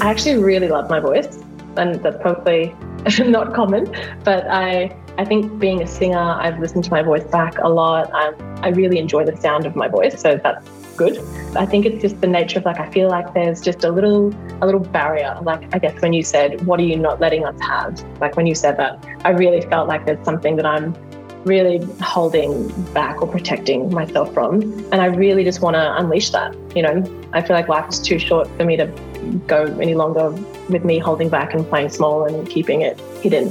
I actually really love my voice, and that's probably not common, but I I think being a singer, I've listened to my voice back a lot. I, I really enjoy the sound of my voice, so that's good. I think it's just the nature of like I feel like there's just a little a little barrier. Like I guess when you said, "What are you not letting us have?" Like when you said that, I really felt like there's something that I'm really holding back or protecting myself from, and I really just want to unleash that. You know, I feel like life is too short for me to go any longer with me holding back and playing small and keeping it hidden.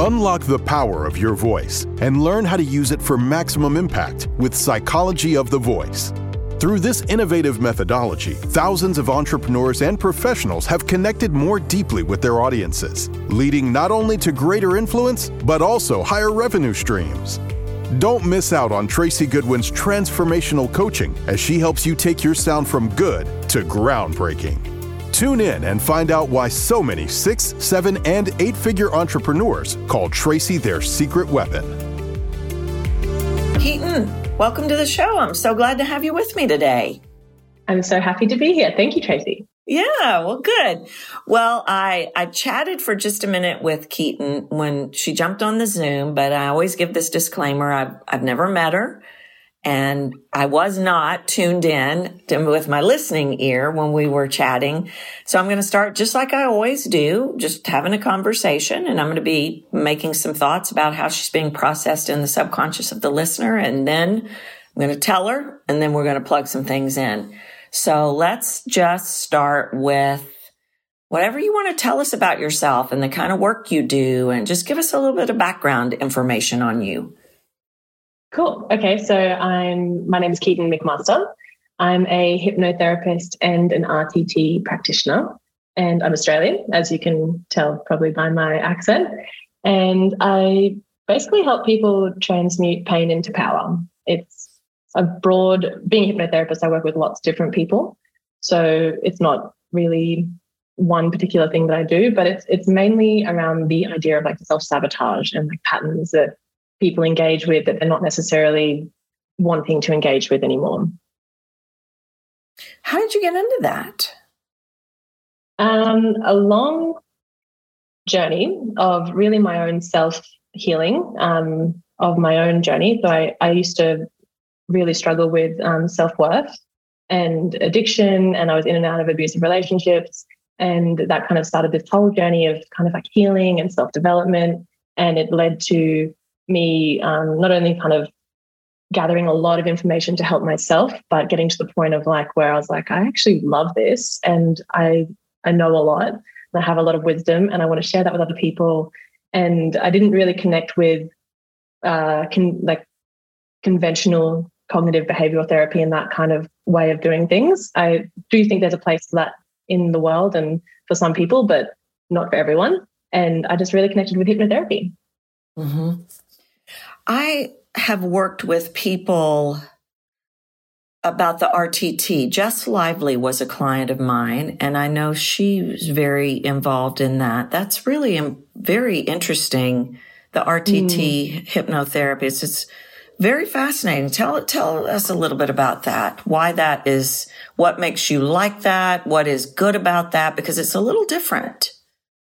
Unlock the power of your voice and learn how to use it for maximum impact with Psychology of the Voice. Through this innovative methodology, thousands of entrepreneurs and professionals have connected more deeply with their audiences, leading not only to greater influence, but also higher revenue streams. Don't miss out on Tracy Goodwin's transformational coaching as she helps you take your sound from good to groundbreaking. Tune in and find out why so many six, seven, and eight figure entrepreneurs call Tracy their secret weapon. Keatyn, welcome to the show. I'm so glad to have you with me today. I'm so happy to be here. Thank you, Tracy. Yeah, well, good. Well, I, I chatted for just a minute with Keatyn when she jumped on the Zoom, but I always give this disclaimer. I've, I've never met her and I was not tuned in to, with my listening ear when we were chatting. So I'm going to start just like I always do, just having a conversation and I'm going to be making some thoughts about how she's being processed in the subconscious of the listener. And then I'm going to tell her and then we're going to plug some things in. So let's just start with whatever you want to tell us about yourself and the kind of work you do, and just give us a little bit of background information on you. Cool. Okay, so I'm my name is Keatyn McMaster. I'm a hypnotherapist and an RTT practitioner, and I'm Australian, as you can tell probably by my accent. And I basically help people transmute pain into power. It's a broad being a hypnotherapist i work with lots of different people so it's not really one particular thing that i do but it's it's mainly around the idea of like self-sabotage and like patterns that people engage with that they're not necessarily wanting to engage with anymore how did you get into that um, a long journey of really my own self healing um, of my own journey so I, I used to really struggle with um, self worth and addiction, and I was in and out of abusive relationships. And that kind of started this whole journey of kind of like healing and self development. And it led to me um, not only kind of gathering a lot of information to help myself, but getting to the point of like where I was like, I actually love this and I I know a lot and I have a lot of wisdom and I want to share that with other people. And I didn't really connect with uh, can like conventional cognitive behavioral therapy and that kind of way of doing things. I do think there's a place for that in the world and for some people, but not for everyone. And I just really connected with hypnotherapy. Mm-hmm. I have worked with people about the RTT. Jess Lively was a client of mine, and I know she was very involved in that. That's really very interesting. The RTT mm. hypnotherapy. It's, it's very fascinating. Tell tell us a little bit about that. Why that is what makes you like that, what is good about that because it's a little different.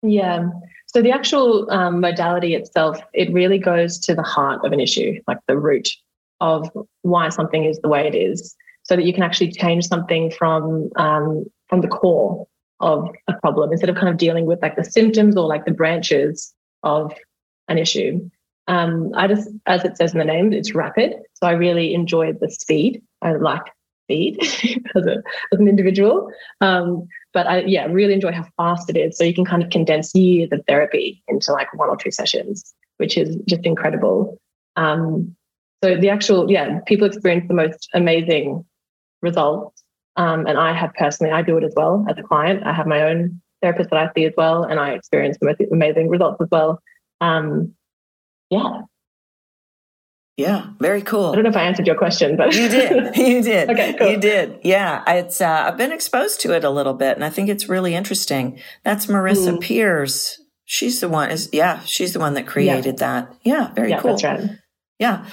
Yeah. So the actual um, modality itself, it really goes to the heart of an issue, like the root of why something is the way it is, so that you can actually change something from um, from the core of a problem instead of kind of dealing with like the symptoms or like the branches of an issue. Um, I just, as it says in the name, it's rapid. So I really enjoyed the speed. I like speed as, a, as an individual. Um, but I, yeah, really enjoy how fast it is. So you can kind of condense years of therapy into like one or two sessions, which is just incredible. Um, so the actual, yeah, people experience the most amazing results. Um, and I have personally, I do it as well as a client. I have my own therapist that I see as well, and I experience the most amazing results as well. Um, yeah. Yeah, very cool. I don't know if I answered your question, but you did. You did. okay, cool. You did. Yeah, it's. Uh, I've been exposed to it a little bit, and I think it's really interesting. That's Marisa mm. Peers. She's the one. Is yeah, she's the one that created yeah. that. Yeah, very yeah, cool. That's right. Yeah.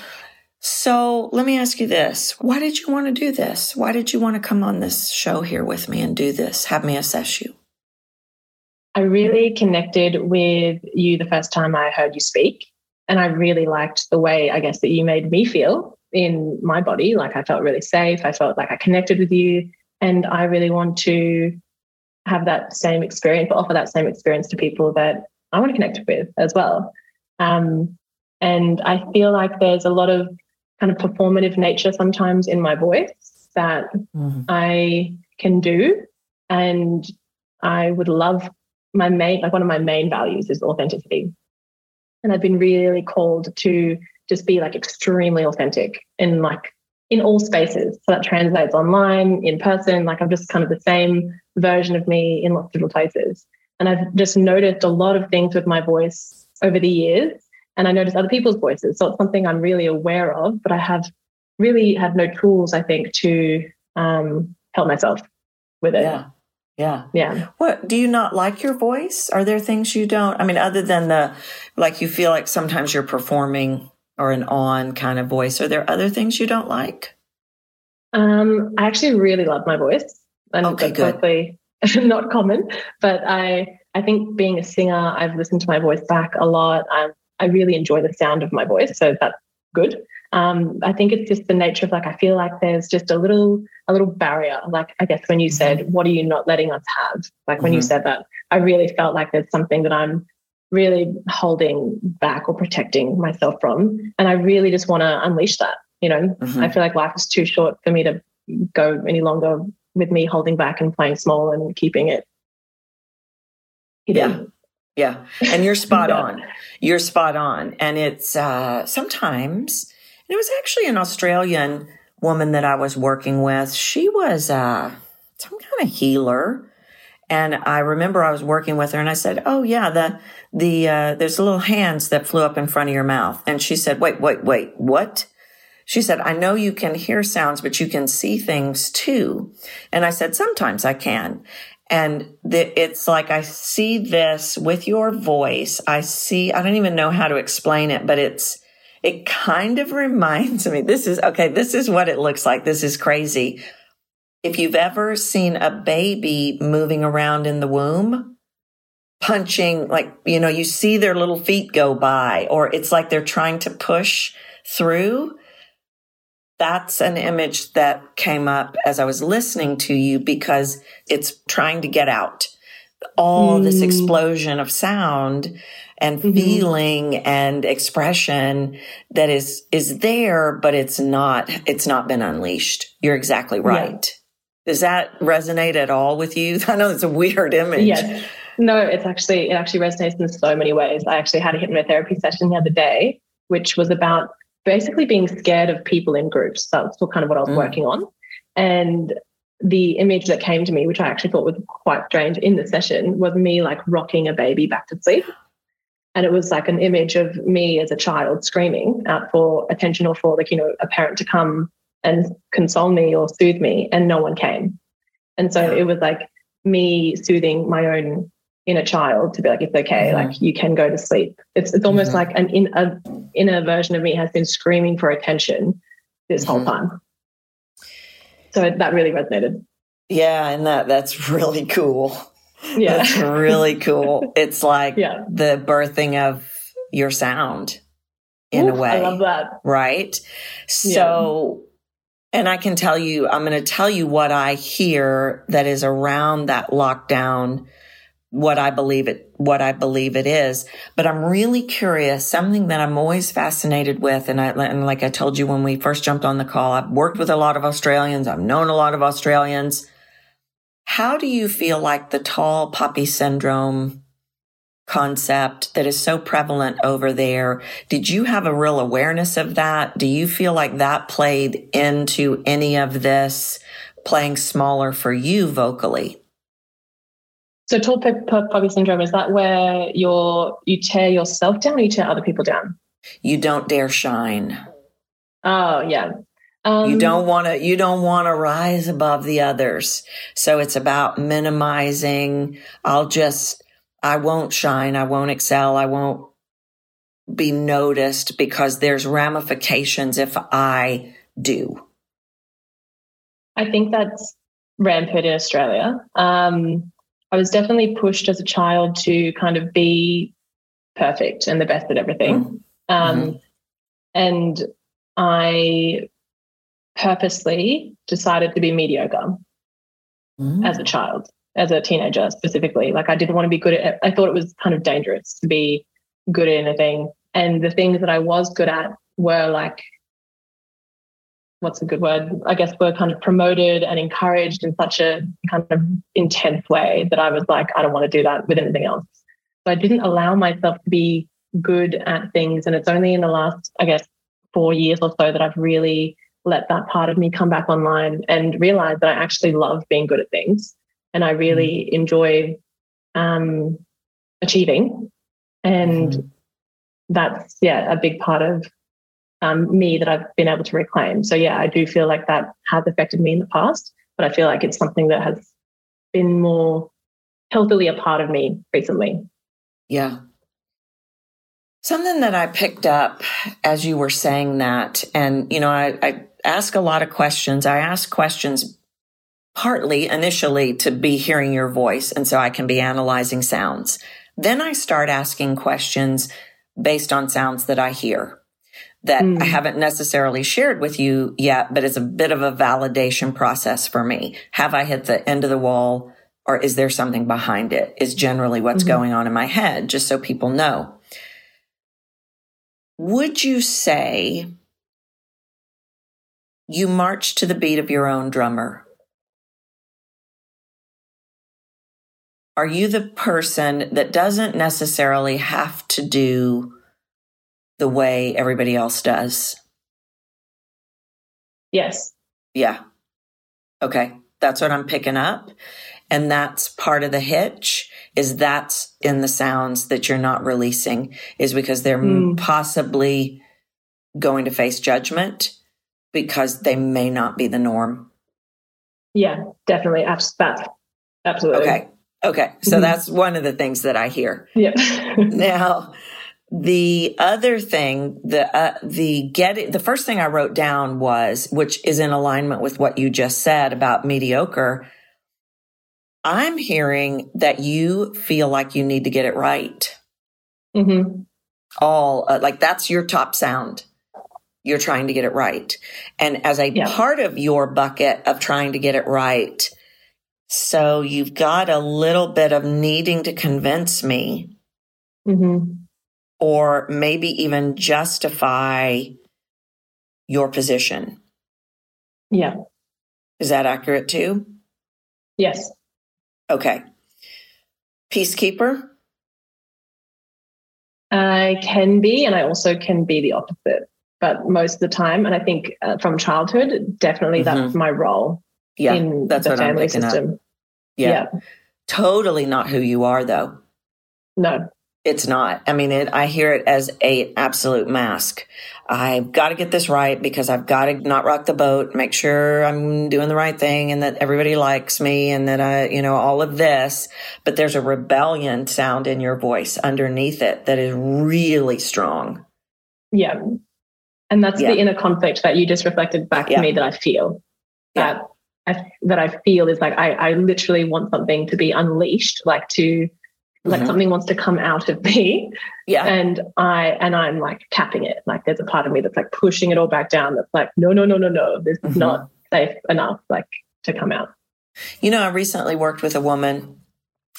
So let me ask you this. Why did you want to do this? Why did you want to come on this show here with me and do this? Have me assess you. I really connected with you the first time I heard you speak. And I really liked the way, I guess, that you made me feel in my body. Like I felt really safe. I felt like I connected with you. And I really want to have that same experience, offer that same experience to people that I want to connect with as well. Um, and I feel like there's a lot of kind of performative nature sometimes in my voice that mm-hmm. I can do. And I would love my main, like one of my main values is authenticity. And I've been really called to just be like extremely authentic in like in all spaces. So that translates online, in person, like I'm just kind of the same version of me in lots of different places. And I've just noticed a lot of things with my voice over the years and I notice other people's voices. So it's something I'm really aware of, but I have really had no tools, I think, to um, help myself with it. Yeah. Yeah. Yeah. What do you not like your voice? Are there things you don't? I mean, other than the like you feel like sometimes you're performing or an on kind of voice, are there other things you don't like? Um, I actually really love my voice. And okay, good. not common, but I I think being a singer, I've listened to my voice back a lot. I'm I really enjoy the sound of my voice, so that's good. Um, I think it's just the nature of like I feel like there's just a little a little barrier. Like I guess when you mm-hmm. said, "What are you not letting us have?" Like when mm-hmm. you said that, I really felt like there's something that I'm really holding back or protecting myself from, and I really just want to unleash that. You know, mm-hmm. I feel like life is too short for me to go any longer with me holding back and playing small and keeping it hidden. Yeah. Yeah. And you're spot yeah. on. You're spot on. And it's uh, sometimes, it was actually an Australian woman that I was working with. She was uh, some kind of healer. And I remember I was working with her and I said, Oh yeah, the, the, uh, there's little hands that flew up in front of your mouth. And she said, wait, wait, wait, what? She said, I know you can hear sounds, but you can see things too. And I said, sometimes I can. And the, it's like I see this with your voice. I see, I don't even know how to explain it, but it's, it kind of reminds me, this is, okay, this is what it looks like. This is crazy. If you've ever seen a baby moving around in the womb, punching, like, you know, you see their little feet go by, or it's like they're trying to push through that's an image that came up as I was listening to you because it's trying to get out all mm. this explosion of sound and mm-hmm. feeling and expression that is is there but it's not it's not been unleashed you're exactly right yeah. does that resonate at all with you i know it's a weird image yes no it's actually it actually resonates in so many ways i actually had a hypnotherapy session the other day which was about basically being scared of people in groups. That's kind of what I was mm. working on. And the image that came to me, which I actually thought was quite strange in the session, was me like rocking a baby back to sleep. And it was like an image of me as a child screaming out for attention or for like, you know, a parent to come and console me or soothe me, and no one came. And so it was like me soothing my own inner child to be like, it's okay, mm-hmm. like you can go to sleep. It's it's almost mm-hmm. like an in a inner version of me has been screaming for attention this mm-hmm. whole time. So that really resonated. Yeah, and that that's really cool. Yeah. That's really cool. It's like yeah. the birthing of your sound in Ooh, a way. I love that. Right? So yeah. and I can tell you, I'm going to tell you what I hear that is around that lockdown what I believe it, what I believe it is. But I'm really curious, something that I'm always fascinated with. And I, and like I told you when we first jumped on the call, I've worked with a lot of Australians. I've known a lot of Australians. How do you feel like the tall poppy syndrome concept that is so prevalent over there? Did you have a real awareness of that? Do you feel like that played into any of this playing smaller for you vocally? So tall poppy syndrome is that where you're you tear yourself down or you tear other people down? You don't dare shine. Oh yeah. Um, you don't want to you don't want to rise above the others. So it's about minimizing. I'll just I won't shine, I won't excel, I won't be noticed because there's ramifications if I do? I think that's rampant in Australia. Um, I was definitely pushed as a child to kind of be perfect and the best at everything. Mm-hmm. Um, mm-hmm. And I purposely decided to be mediocre mm-hmm. as a child, as a teenager specifically. Like I didn't want to be good at I thought it was kind of dangerous to be good at anything. And the things that I was good at were like what's a good word? I guess were kind of promoted and encouraged in such a kind of intense way that I was like, I don't want to do that with anything else. So I didn't allow myself to be good at things. And it's only in the last, I guess, four years or so that I've really let that part of me come back online and realize that I actually love being good at things and I really mm-hmm. enjoy um, achieving. And mm-hmm. that's, yeah, a big part of um, me that I've been able to reclaim. So, yeah, I do feel like that has affected me in the past, but I feel like it's something that has been more healthily a part of me recently. Yeah. Something that I picked up as you were saying that, and, you know, I, I ask a lot of questions. I ask questions partly initially to be hearing your voice, and so I can be analyzing sounds. Then I start asking questions based on sounds that I hear that mm. I haven't necessarily shared with you yet, but it's a bit of a validation process for me. Have I hit the end of the wall or is there something behind it? Is generally what's mm-hmm. going on in my head, just so people know. Would you say you march to the beat of your own drummer? Are you the person that doesn't necessarily have to do the way everybody else does? Yes. Yeah. Okay. That's what I'm picking up. And that's part of the hitch is that's in the sounds that you're not releasing is because they're mm. possibly going to face judgment because they may not be the norm. Yeah, definitely. Absolutely. Okay. Okay. So mm-hmm. that's one of the things that I hear. Yeah. now, the other thing, the uh, the get the first thing I wrote down was, which is in alignment with what you just said about mediocre. I'm hearing that you feel like you need to get it right. Mm-hmm. All uh, like that's your top sound. You're trying to get it right, and as a yeah. part of your bucket of trying to get it right, so you've got a little bit of needing to convince me. Mm-hmm or maybe even justify your position. Yeah. Is that accurate too? Yes. Okay. Peacekeeper? I can be, and I also can be the opposite, but most of the time, and I think uh, from childhood, definitely mm-hmm. that's my role yeah, in that's the family system. Yeah. yeah. Totally not who you are, though. No. It's not. I mean, it, I hear it as a absolute mask. I've got to get this right because I've got to not rock the boat, make sure I'm doing the right thing and that everybody likes me and that I, you know, all of this. But there's a rebellion sound in your voice underneath it that is really strong. Yeah. And that's yeah. the inner conflict that you just reflected back yeah. to me that I feel. That. I, that I feel is like I, I literally want something to be unleashed, like to like mm-hmm. something wants to come out of me. Yeah. And i and i'm like capping it. Like there's a part of me that's like pushing it all back down that's like no no no no no. This mm-hmm. is not safe enough like to come out. You know i recently worked with a woman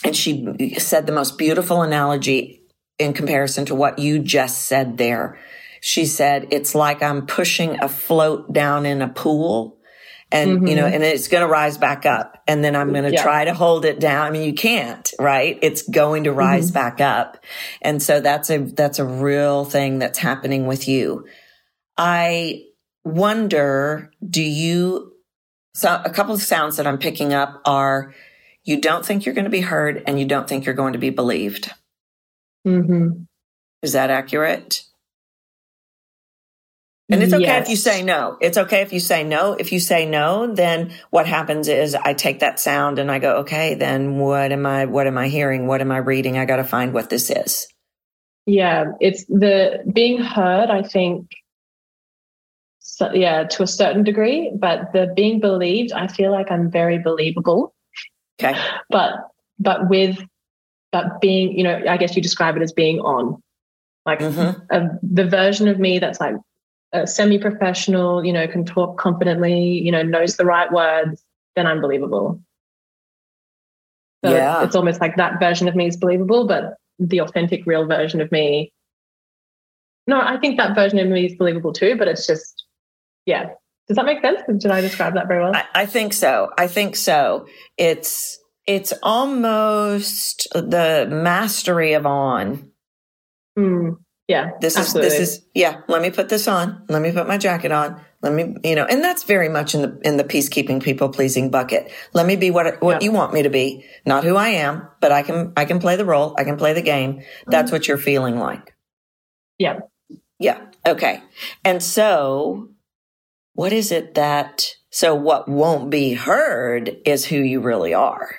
and she said the most beautiful analogy in comparison to what you just said there. She said it's like i'm pushing a float down in a pool and mm-hmm. you know mm-hmm. and it's going to rise back up and then i'm going to yeah. try to hold it down i mean you can't right it's going to rise mm-hmm. back up and so that's a that's a real thing that's happening with you i wonder do you so a couple of sounds that i'm picking up are you don't think you're going to be heard and you don't think you're going to be believed mm-hmm. is that accurate and it's okay yes. if you say no. It's okay if you say no. If you say no, then what happens is I take that sound and I go, okay, then what am I, what am I hearing? What am I reading? I got to find what this is. Yeah, it's the being heard, I think, so, yeah, to a certain degree, but the being believed, I feel like I'm very believable. Okay. But, but with, but being, you know, I guess you describe it as being on, like Mhm. a, the version of me that's like semi-professional, you know, can talk confidently, you know, knows the right words, then I'm believable. So Yeah. it's almost like that version of me is believable, but the authentic, real version of me. No, I think that version of me is believable too, but it's just, yeah. Does that make sense? Did I describe that very well? I, I think so. I think so. It's it's almost the mastery of on. Hmm. Yeah. This absolutely. is this is yeah. Let me put this on. Let me put my jacket on. Let me you know, and that's very much in the in the peacekeeping, people pleasing bucket. Let me be what what Yeah. you want me to be, not who I am, but I can I can play the role. I can play the game. That's mm-hmm. what you're feeling like. Yeah. Yeah. Okay. And so, what is it that, so what won't be heard is who you really are.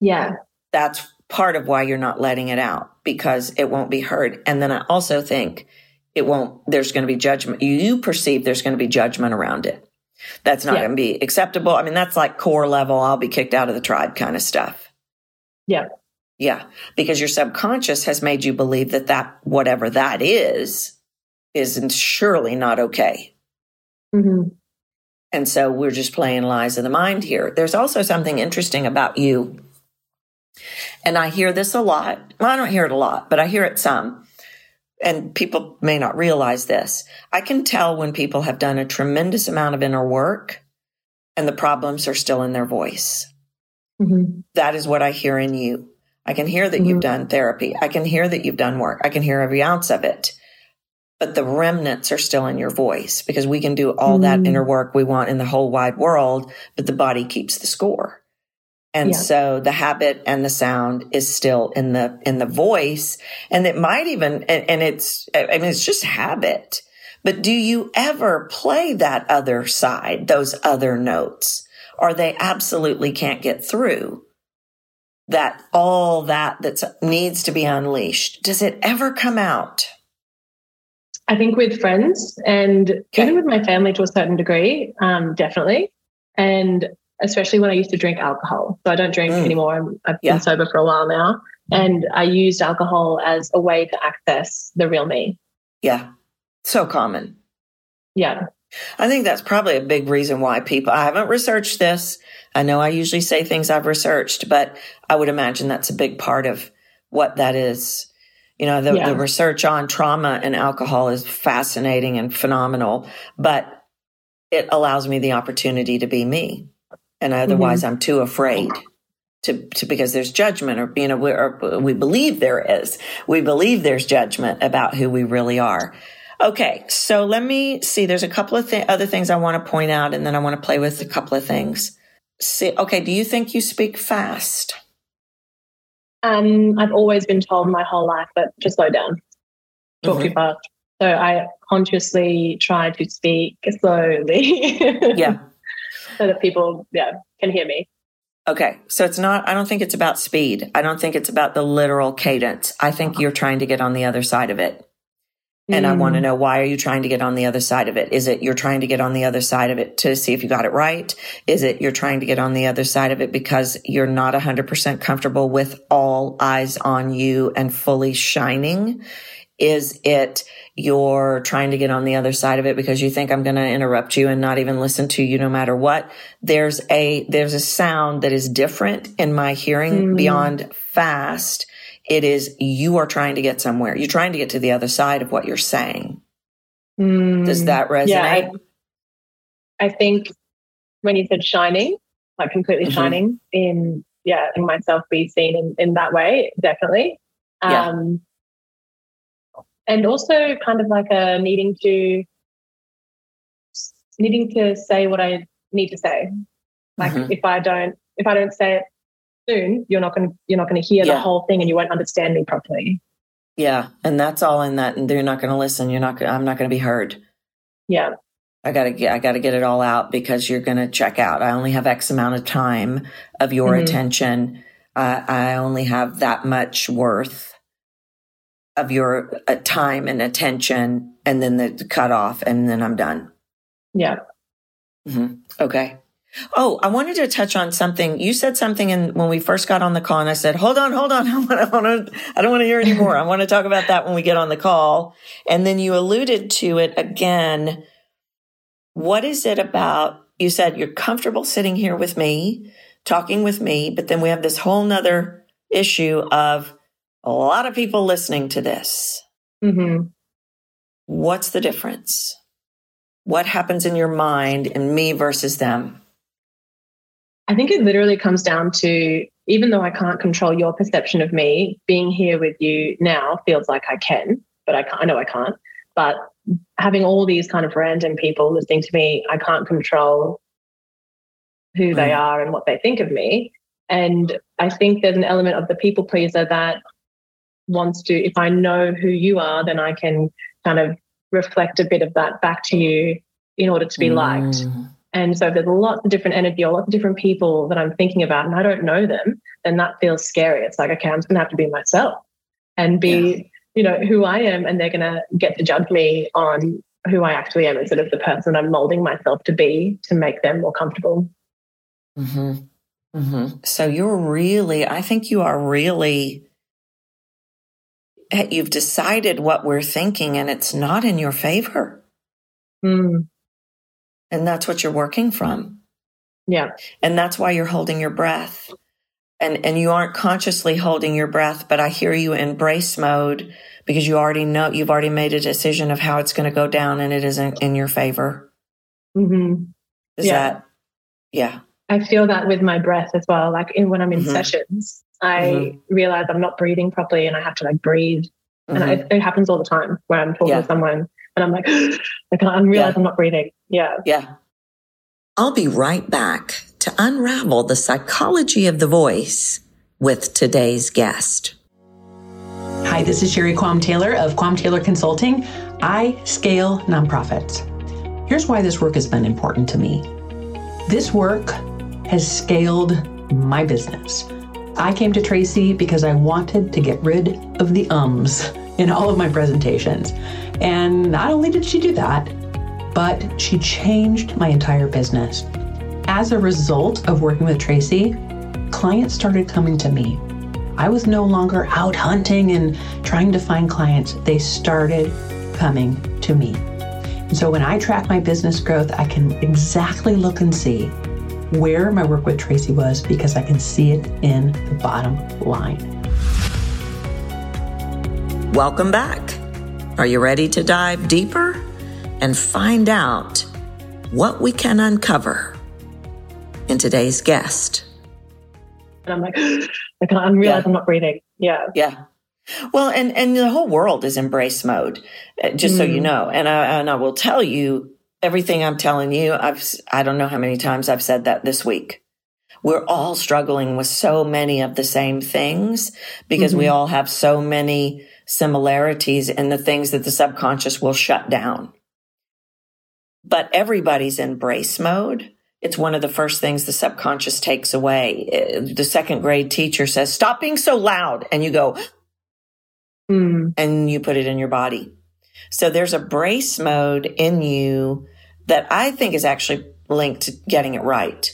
Yeah. That's part of why you're not letting it out because it won't be heard. And then I also think it won't, there's going to be judgment. You perceive there's going to be judgment around it. That's not Yeah. going to be acceptable. I mean, that's like core level. I'll be kicked out of the tribe kind of stuff. Yeah. Yeah. Because your subconscious has made you believe that that, whatever that is, is surely not okay. hmm And so we're just playing lies of the mind here. There's also something interesting about you. And I hear this a lot. Well, I don't hear it a lot, but I hear it some. And people may not realize this. I can tell when people have done a tremendous amount of inner work and the problems are still in their voice. hmm That is what I hear in you. I can hear that you've Mhm. done therapy. I can hear that you've done work. I can hear every ounce of it. But the remnants are still in your voice because we can do all that Mm. inner work we want in the whole wide world, but the body keeps the score. And Yeah. so the habit and the sound is still in the in the voice and it might even and, and it's I mean it's just habit. But do you ever play that other side, those other notes? Or they absolutely can't get through? that all that that needs to be unleashed does it ever come out I think with friends and even with my family to a certain degree, um, definitely. And especially when I used to drink alcohol. So I don't drink Mm. anymore. I'm, I've Yeah. been sober for a while now. And I used alcohol as a way to access the real me. yeah so common Yeah. i think that's probably a big reason why people i haven't researched this i know i usually say things i've researched but i would imagine that's a big part of what that is you know the, Yeah. the research on trauma and alcohol is fascinating and phenomenal but it allows me the opportunity to be me and otherwise i'm too afraid to, to because there's judgment or you know we or we believe there is. We believe there's judgment about who we really are. Okay so let me see. There's a couple of th- other things i want to point out and then i want to play with a couple of things. See okay do you think you speak fast? Um, I've always been told my whole life that just slow down, talk Mhm. too fast. So I consciously try to speak slowly. yeah so that people, yeah, can hear me. okay so it's not i don't think it's about speed i don't think it's about the literal cadence i think you're trying to get on the other side of it And I want to Mm. know why are you trying to get on the other side of it? Is it you're trying to get on the other side of it to see if you got it right? Is it you're trying to get on the other side of it because you're not 100% comfortable with all eyes on you and fully shining? Is it you're trying to get on the other side of it because you think I'm going to interrupt you and not even listen to you no matter what? There's a, there's a sound that is different in my hearing Mm. beyond fast. It is you are trying to get somewhere. You're trying to get to the other side of what you're saying. Mm. Does that resonate? Yeah, I, I think when you said shining, like completely Mhm. shining in yeah, in myself be seen in, in that way, definitely. Yeah. And also kind of like a needing to needing to say what I need to say. Like Mhm. if I don't if I don't say it soon, you're not gonna you're not gonna hear Yeah. the whole thing and you won't understand me properly. yeah. And that's all in that. And they're not going to listen. You're not, gonna- I'm not going to be heard. Yeah. I gotta get, I gotta get it all out because you're gonna check out. I only have X amount of time of your Mhm. attention. Uh, I only have that much worth. Of your uh, time and attention and then the cut off and then I'm done. Yeah. Mm-hmm. Okay. Oh, I wanted to touch on something. You said something and when we first got on the call and I said, hold on, hold on. I, want to, I don't want to hear anymore. I want to talk about that when we get on the call. And then you alluded to it again. What is it about? You said you're comfortable sitting here with me, talking with me, but then we have this whole nother issue of a lot of people listening to this. Mm-hmm. What's the difference? What happens in your mind in me versus them? I think it literally comes down to even though I can't control your perception of me, being here with you now feels like I can, but I, can't, I know I can't. But having all these kind of random people listening to me, I can't control who they are and what they think of me. And I think there's an element of the people pleaser that wants to, if I know who you are, then I can kind of reflect a bit of that back to you in order to be mm. liked. And so if there's lots of different energy or lots of different people that I'm thinking about and I don't know them, then that feels scary. It's like, okay, I'm just gonna have to be myself and be, yeah. you know, who I am, and they're gonna get to judge me on who I actually am instead of the person I'm molding myself to be to make them more comfortable. Mm-hmm. Mm-hmm. So you're really, I think you are really you've decided what we're thinking and it's not in your favor. Mm. And that's what you're working from. Yeah. And that's why you're holding your breath. And and you aren't consciously holding your breath, but I hear you in brace mode because you already know you've already made a decision of how it's going to go down and it isn't in your favor. Mm-hmm. Is yeah. that yeah. I feel that with my breath as well. Like in, when I'm in mm-hmm. sessions, I mm-hmm. realize I'm not breathing properly and I have to like breathe. Mm-hmm. And it, it, happens all the time when I'm talking yeah. to someone and I'm like, I can't realize yeah. I'm not breathing. Yeah. Yeah. I'll be right back to unravel the psychology of the voice with today's guest. Hi, this is Sherry Quam Taylor of Quam Taylor Consulting. I scale nonprofits. Here's why this work has been important to me. This work has scaled my business. I came to Tracy because I wanted to get rid of the ums in all of my presentations. And not only did she do that, but she changed my entire business. As a result of working with Tracy, clients started coming to me. I was no longer out hunting and trying to find clients. They started coming to me. And so when I track my business growth, I can exactly look and see where my work with Tracy was because I can see it in the bottom line. Welcome back. Are you ready to dive deeper and find out what we can uncover in today's guest? And I'm like, I can't realize yeah. I'm not breathing. Yeah. Yeah. Well, and, and the whole world is embrace mode, uh, just mm. so you mm. know. And I, and I will tell you, everything I'm telling you, I've, I don't know how many times I've said that this week. We're all struggling with so many of the same things because mm-hmm. we all have so many similarities in the things that the subconscious will shut down. But everybody's in brace mode. It's one of the first things the subconscious takes away. Uh, the second grade teacher says, stop being so loud. And you go, mm. and you put it in your body. So there's a brace mode in you that I think is actually linked to getting it right.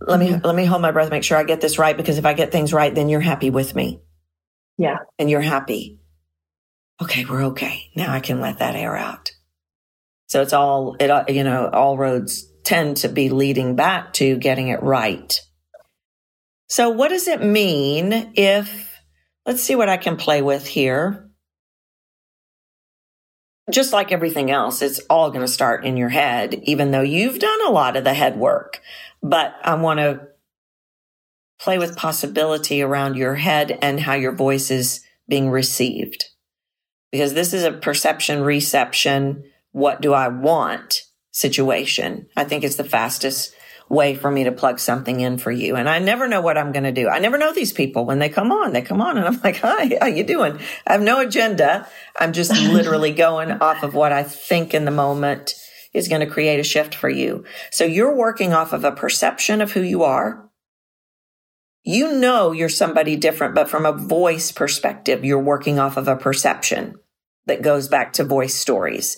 Let mm-hmm. me let me hold my breath, make sure I get this right because if I get things right, then you're happy with me. Yeah. And you're happy. Okay, we're okay. Now I can let that air out. So it's all it uh, you know, all roads tend to be leading back to getting it right. So what does it mean if let's see what I can play with here just like everything else, it's all going to start in your head, even though you've done a lot of the head work. But I want to play with possibility around your head and how your voice is being received. Because this is a perception, reception, what do I want situation. I think it's the fastest way for me to plug something in for you. And I never know what I'm going to do. I never know these people when they come on, they come on and I'm like, hi, how you doing? I have no agenda. I'm just literally going off of what I think in the moment is going to create a shift for you. So you're working off of a perception of who you are. you know you're somebody different, but from a voice perspective, you're working off of a perception that goes back to voice stories.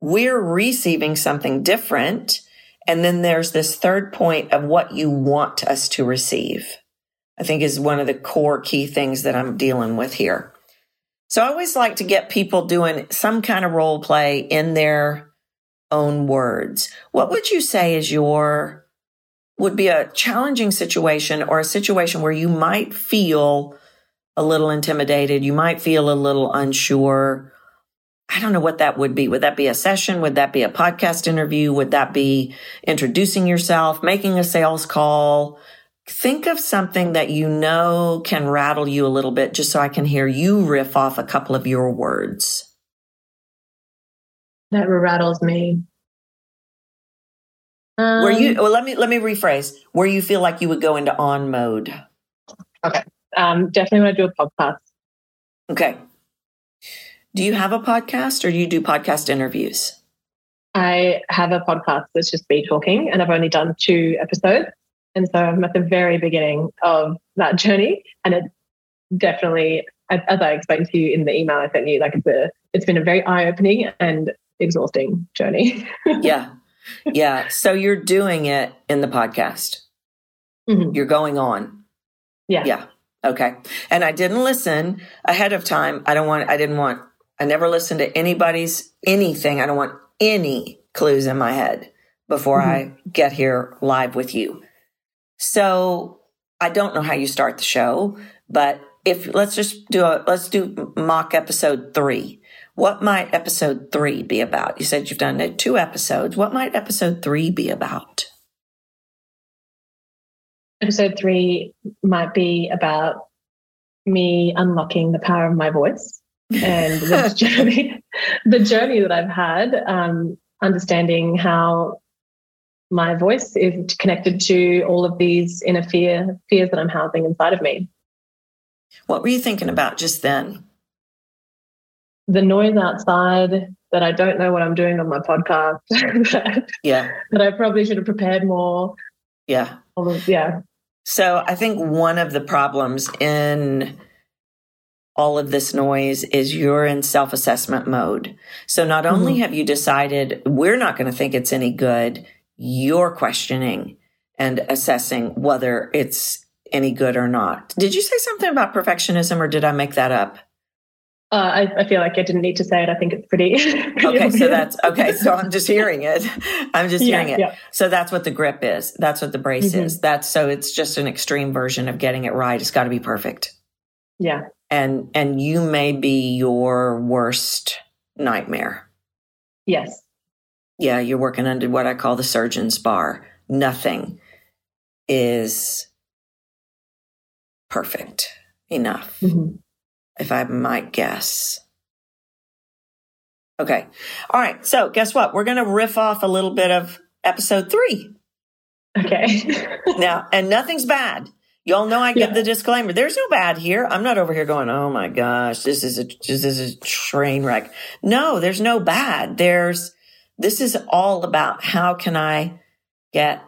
We're receiving something different. And then there's this third point of what you want us to receive. I think is one of the core key things that I'm dealing with here. So I always like to get people doing some kind of role play in their own words. What would you say is your would be a challenging situation or a situation where you might feel a little intimidated, you might feel a little unsure. I don't know what that would be. Would that be a session? Would that be a podcast interview? Would that be introducing yourself, making a sales call? Think of something that you know can rattle you a little bit just so I can hear you riff off a couple of your words. That rattles me. Um, where you well let me let me rephrase. Where you feel like you would go into on mode. Okay. Um, definitely want to do a podcast. Okay. Do you have a podcast or do you do podcast interviews? I have a podcast that's just me talking, and I've only done two episodes. And so I'm at the very beginning of that journey. And it definitely, as I explained to you in the email I sent you, like it's, a, it's been a very eye opening and exhausting journey. yeah. Yeah. So you're doing it in the podcast. Mm-hmm. You're going on. Yeah. Yeah. Okay. And I didn't listen ahead of time. I don't want, I didn't want, I never listen to anybody's anything. I don't want any clues in my head before mm-hmm. I get here live with you. So I don't know how you start the show, but if let's just do a, let's do mock episode three. What might episode three be about? You said you've done two episodes. What might episode three be about? Episode three might be about me unlocking the power of my voice and the journey, the journey that I've had, um, understanding how my voice is connected to all of these inner fear fears that I'm housing inside of me. What were you thinking about just then? The noise outside that I don't know what I'm doing on my podcast. that, yeah. That I probably should have prepared more. Yeah. Of, yeah. So I think one of the problems in all of this noise is you're in self assessment mode. So not only mm-hmm. have you decided we're not going to think it's any good, you're questioning and assessing whether it's any good or not. Did you say something about perfectionism or did I make that up? Uh, I, I, feel like I didn't need to say it. I think it's pretty. pretty okay, obvious. so that's okay. So I'm just hearing it. I'm just yeah, hearing it. Yeah. So that's what the grip is. That's what the brace mm-hmm. is. That's so it's just an extreme version of getting it right. It's got to be perfect. Yeah. And and you may be your worst nightmare. Yes yeah, you're working under what I call the surgeon's bar. Nothing is perfect enough, mm-hmm. if I might guess. Okay. All right. So, guess what? We're going to riff off a little bit of episode three. Okay. now, and nothing's bad. Y'all know I give yeah. the disclaimer. There's no bad here. I'm not over here going, "Oh my gosh, this is a this is a train wreck." No, there's no bad. There's this is all about how can I get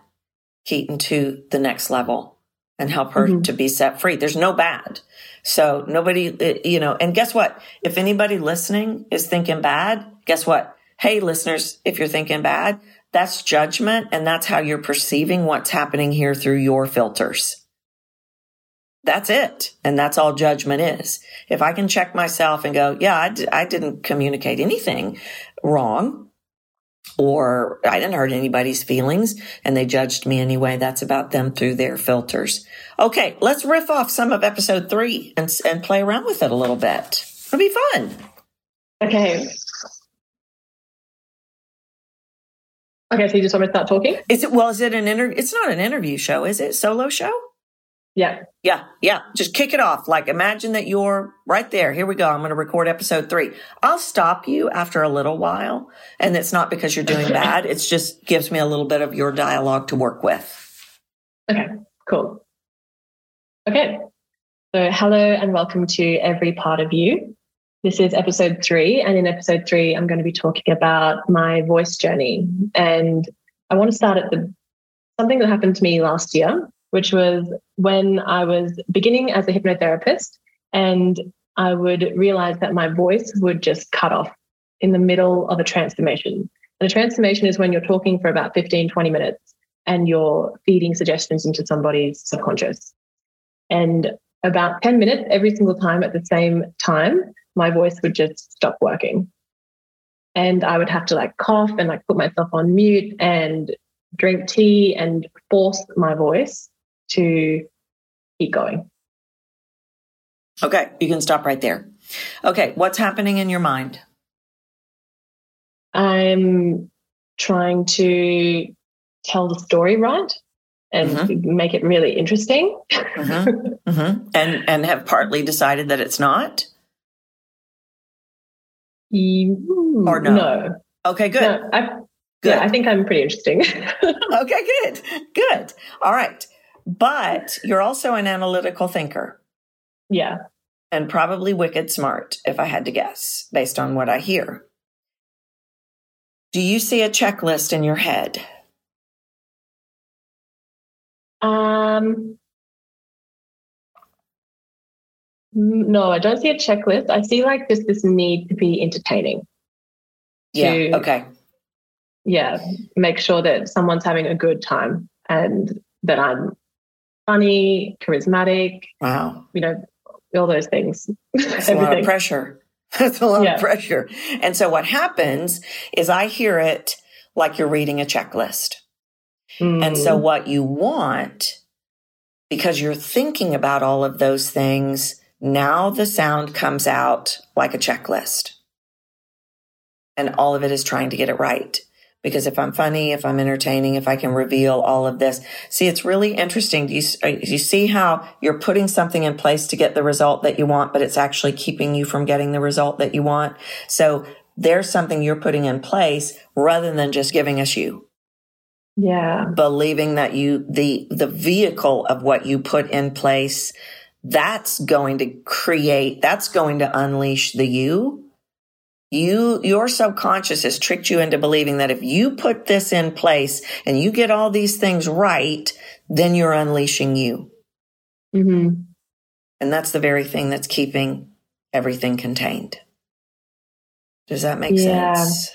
Keatyn to the next level and help her mm-hmm. to be set free. There's no bad. So nobody, uh, you know, and guess what? If anybody listening is thinking bad, guess what? Hey, listeners, if you're thinking bad, that's judgment and that's how you're perceiving what's happening here through your filters. That's it. And that's all judgment is. If I can check myself and go, yeah, I d- I didn't communicate anything wrong or I didn't hurt anybody's feelings and they judged me anyway. That's about them through their filters. Okay, let's riff off some of episode three and, and play around with it a little bit. It'll be fun. Okay. Okay, so you just want me to start talking? Is it well? Is it an interview? It's not an interview show, is it? Solo show? Yeah. Yeah. Yeah. Just kick it off. Like imagine that you're right there. Here we go. I'm going to record episode three. I'll stop you after a little while. And it's not because you're doing bad. It's just gives me a little bit of your dialogue to work with. Okay. Cool. Okay. So hello and welcome to every part of you. This is episode three. And in episode three, I'm going to be talking about my voice journey. And I want to start at the something that happened to me last year which was when I was beginning as a hypnotherapist and I would realize that my voice would just cut off in the middle of a transformation. And a transformation is when you're talking for about 15, 20 minutes and you're feeding suggestions into somebody's subconscious. And about 10 minutes every single time at the same time, my voice would just stop working. And I would have to like cough and like put myself on mute and drink tea and force my voice to keep going. Okay, you can stop right there. Okay, what's happening in your mind? I'm trying to tell the story right and mm-hmm. make it really interesting. mm-hmm. Mm-hmm. And and have partly decided that it's not. or no? No. Okay, good. No, I, good. Yeah, I think I'm pretty interesting. okay, good, good. All right, but you're also an analytical thinker. Yeah. And probably wicked smart, if I had to guess, based on what I hear. Do you see a checklist in your head? Um, no, I don't see a checklist. I see like just this need to be entertaining. Yeah. To, okay. Yeah. Make sure that someone's having a good time and that I'm funny, charismatic. Wow. You know, all those things. That's a lot of pressure. That's a lot yeah. of pressure. And so what happens is I hear it like you're reading a checklist. Mm. And so what you want, because you're thinking about all of those things, now the sound comes out like a checklist. And all of it is trying to get it right. Because if I'm funny, if I'm entertaining, if I can reveal all of this, see, it's really interesting. Do you, uh, you see how you're putting something in place to get the result that you want, but it's actually keeping you from getting the result that you want? So there's something you're putting in place rather than just giving us you. Yeah. Believing that you, the, the vehicle of what you put in place, that's going to create, that's going to unleash the you you, your subconscious has tricked you into believing that if you put this in place and you get all these things right, then you're unleashing you. Mm-hmm. And that's the very thing that's keeping everything contained. Does that make yeah. sense?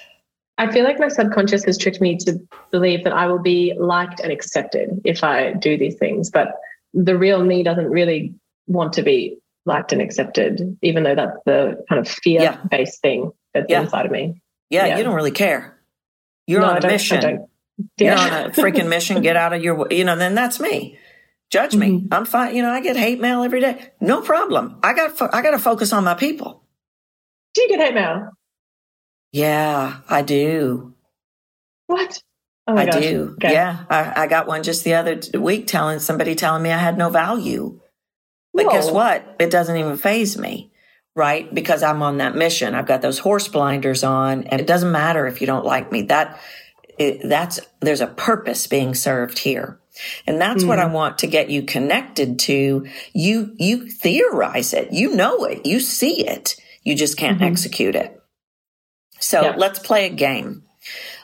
I feel like my subconscious has tricked me to believe that I will be liked and accepted if I do these things. But the real me doesn't really want to be liked and accepted, even though that's the kind of fear based yeah. thing that's yeah. inside of me. Yeah, yeah, you don't really care. You're no, on a mission. You're on a freaking mission. Get out of your, you know, then that's me. Judge me. Mm-hmm. I'm fine. You know, I get hate mail every day. No problem. I got, fo- I got to focus on my people. Do you get hate mail? Yeah, I do. What? Oh I gosh. do. Okay. Yeah. I, I, got one just the other week telling somebody telling me I had no value. But Whoa. guess what? It doesn't even phase me right? Because I'm on that mission. I've got those horse blinders on and it doesn't matter if you don't like me. That, it, that's, there's a purpose being served here. And that's mm. what I mm. want to get you connected to. You, you theorize it. You know it. You see it. You just can't mm-hmm. execute it. So yeah. let's play a game.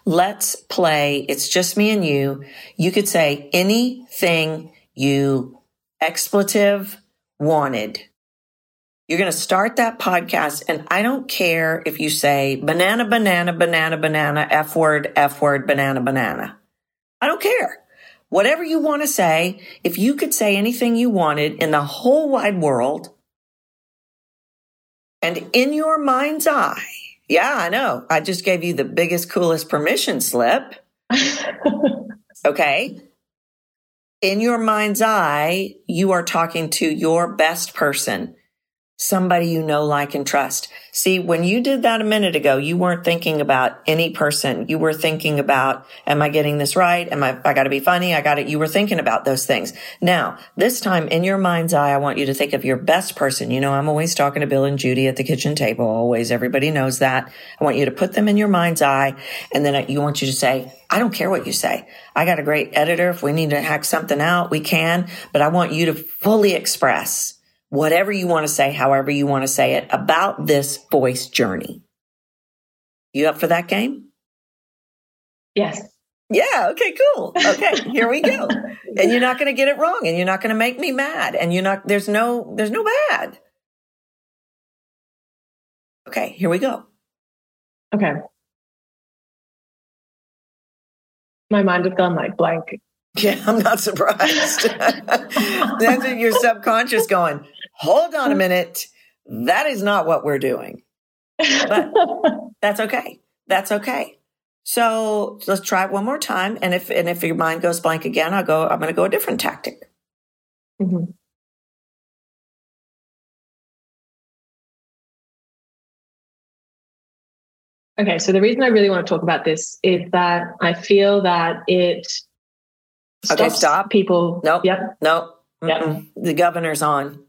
Let's play. It's just me and you. You could say anything you expletive wanted you're going to start that podcast. And I don't care if you say banana, banana, banana, banana, F word, F word, banana, banana. I don't care. Whatever you want to say, if you could say anything you wanted in the whole wide world and in your mind's eye, yeah, I know. I just gave you the biggest, coolest permission slip. okay. In your mind's eye, you are talking to your best person somebody you know, like, and trust. See, when you did that a minute ago, you weren't thinking about any person. You were thinking about, am I getting this right? Am I, I gotta be funny. I got it. You were thinking about those things. Now, this time in your mind's eye, I want you to think of your best person. You know, I'm always talking to Bill and Judy at the kitchen table. Always. Everybody knows that. I want you to put them in your mind's eye. And then you want you to say, I don't care what you say. I got a great editor. If we need to hack something out, we can, but I want you to fully express whatever you want to say, however you want to say it about this voice journey. You up for that game? Yes. Yeah. Okay. Cool. Okay. Here we go. and you're not going to get it wrong, and you're not going to make me mad, and you're not. There's no. There's no bad. Okay. Here we go. Okay. My mind has gone like blank. Yeah, I'm not surprised. That's your subconscious going, hold on a minute. That is not what we're doing. But that's okay. That's okay. So let's try it one more time. And if and if your mind goes blank again, I'll go, I'm gonna go a different tactic. Mm-hmm. Okay, so the reason I really want to talk about this is that I feel that it okay, stop people. Nope. Yep. Nope. Yep. The governor's on.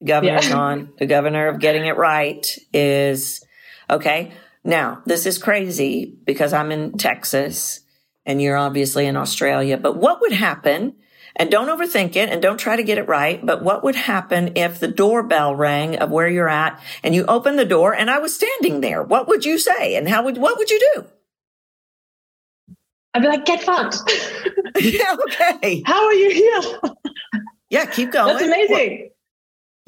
The governor's yeah. on. The governor of getting it right is okay. Now, this is crazy because I'm in Texas and you're obviously in Australia, but what would happen and don't overthink it and don't try to get it right. But what would happen if the doorbell rang of where you're at and you open the door and I was standing there? What would you say? And how would, what would you do? I'd be like, get fucked. yeah, okay. How are you here? yeah, keep going. That's amazing.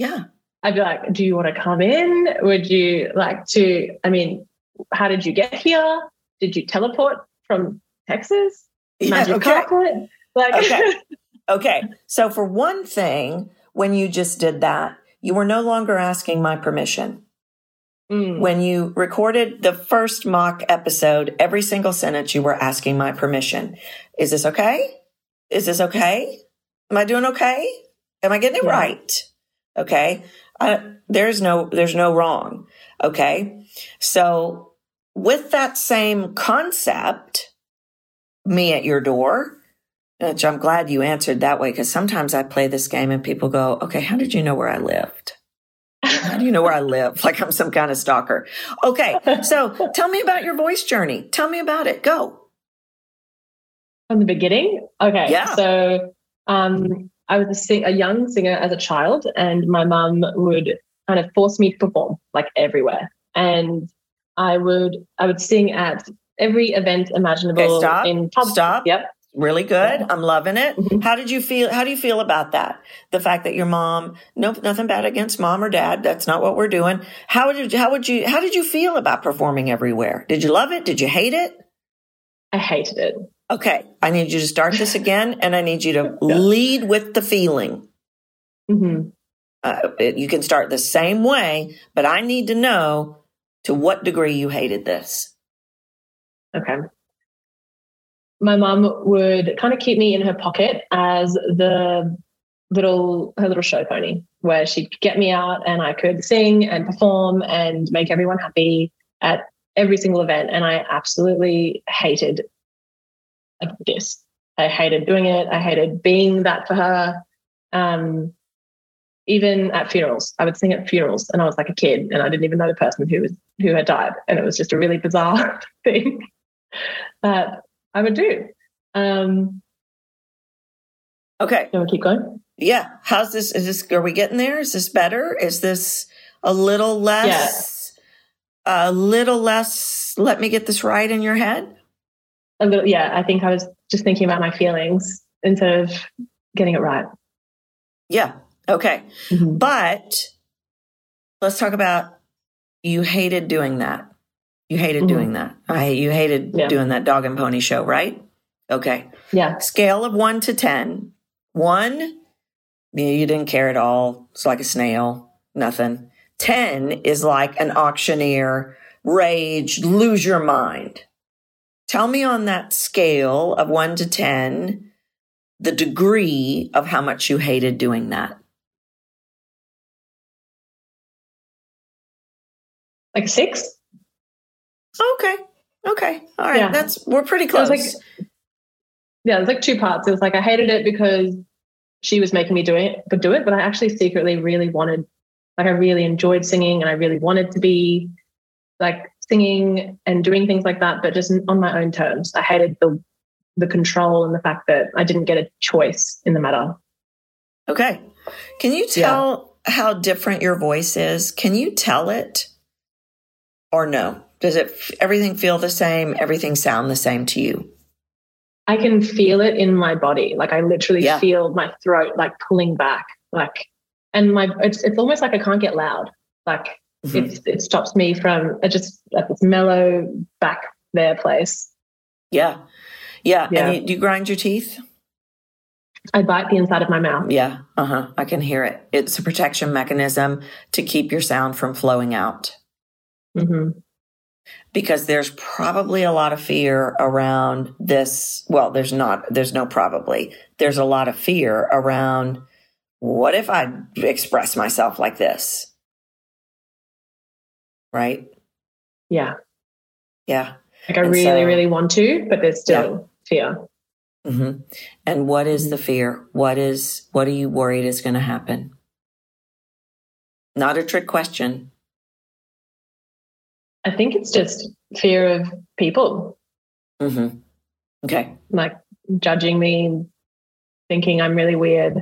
Yeah. I'd be like, do you want to come in? Would you like to? I mean, how did you get here? Did you teleport from Texas? Yeah, Magic okay. carpet? Like, okay. Okay. So for one thing, when you just did that, you were no longer asking my permission. Mm. When you recorded the first mock episode, every single sentence you were asking my permission. Is this okay? Is this okay? Am I doing okay? Am I getting it yeah. right? Okay. there's no, there's no wrong. Okay. So with that same concept, me at your door, which I'm glad you answered that way because sometimes I play this game and people go, okay, how did you know where I lived? How do you know where I live? Like I'm some kind of stalker. Okay. So tell me about your voice journey. Tell me about it. Go. From the beginning? Okay. Yeah. So um, I was a, sing- a young singer as a child, and my mum would kind of force me to perform like everywhere. And I would I would sing at every event imaginable okay, stop. in pubs. Stop. Yep. Really good. I'm loving it. Mm-hmm. How did you feel? How do you feel about that? The fact that your mom, no, nothing bad against mom or dad. That's not what we're doing. How did, how would you, how did you feel about performing everywhere? Did you love it? Did you hate it? I hated it. Okay. I need you to start this again and I need you to yeah. lead with the feeling. Mm-hmm. Uh, you can start the same way, but I need to know to what degree you hated this. Okay my mom would kind of keep me in her pocket as the little her little show pony where she'd get me out and I could sing and perform and make everyone happy at every single event and I absolutely hated this. I hated doing it. I hated being that for her. Um, even at funerals, I would sing at funerals, and I was like a kid, and I didn't even know the person who was who had died, and it was just a really bizarre thing that I would do. Um, okay. Do we keep going? Yeah. How's this? Is this, are we getting there? Is this better? Is this a little less, yeah. a little less, let me get this right in your head? A little, yeah. I think I was just thinking about my feelings instead of getting it right. Yeah. Okay. Mm-hmm. But let's talk about you hated doing that. You hated mm-hmm. doing that. I you hated yeah. doing that dog and pony show, right? Okay. Yeah. Scale of one to ten. One, you didn't care at all. It's like a snail. Nothing. Ten is like an auctioneer, rage, lose your mind. Tell me on that scale of one to ten, the degree of how much you hated doing that. Like six? Okay. Okay. All right. Yeah. That's we're pretty close. Like, yeah, there's like two parts. It was like I hated it because she was making me do it, but do it. But I actually secretly really wanted, like, I really enjoyed singing, and I really wanted to be like singing and doing things like that, but just on my own terms. I hated the the control and the fact that I didn't get a choice in the matter. Okay. Can you tell yeah. how different your voice is? Can you tell it or no? Does it everything feel the same? Everything sound the same to you? I can feel it in my body. Like I literally yeah. feel my throat like pulling back, like, and my it's it's almost like I can't get loud. Like mm-hmm. it it stops me from it just like this mellow back there place. Yeah, yeah. yeah. And you, do you grind your teeth? I bite the inside of my mouth. Yeah, uh huh. I can hear it. It's a protection mechanism to keep your sound from flowing out. Mm-hmm because there's probably a lot of fear around this. Well, there's not, there's no probably. There's a lot of fear around what if I express myself like this? Right? Yeah. Yeah. Like I and really, so, really want to, but there's still yeah. fear. Mm-hmm. And what is the fear? What is, what are you worried is going to happen? Not a trick question. I think it's just fear of people. Mm-hmm. Okay. Like judging me, thinking I'm really weird.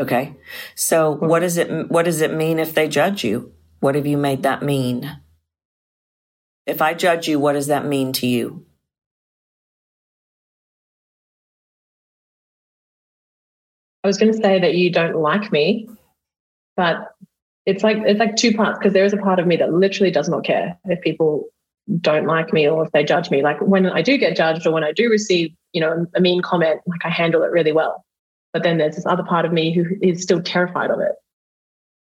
Okay. So what does it what does it mean if they judge you? What have you made that mean? If I judge you, what does that mean to you? I was going to say that you don't like me, but it's like it's like two parts because there is a part of me that literally does not care if people don't like me or if they judge me. Like when I do get judged or when I do receive, you know, a mean comment, like I handle it really well. But then there's this other part of me who is still terrified of it.